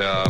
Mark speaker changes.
Speaker 1: uh,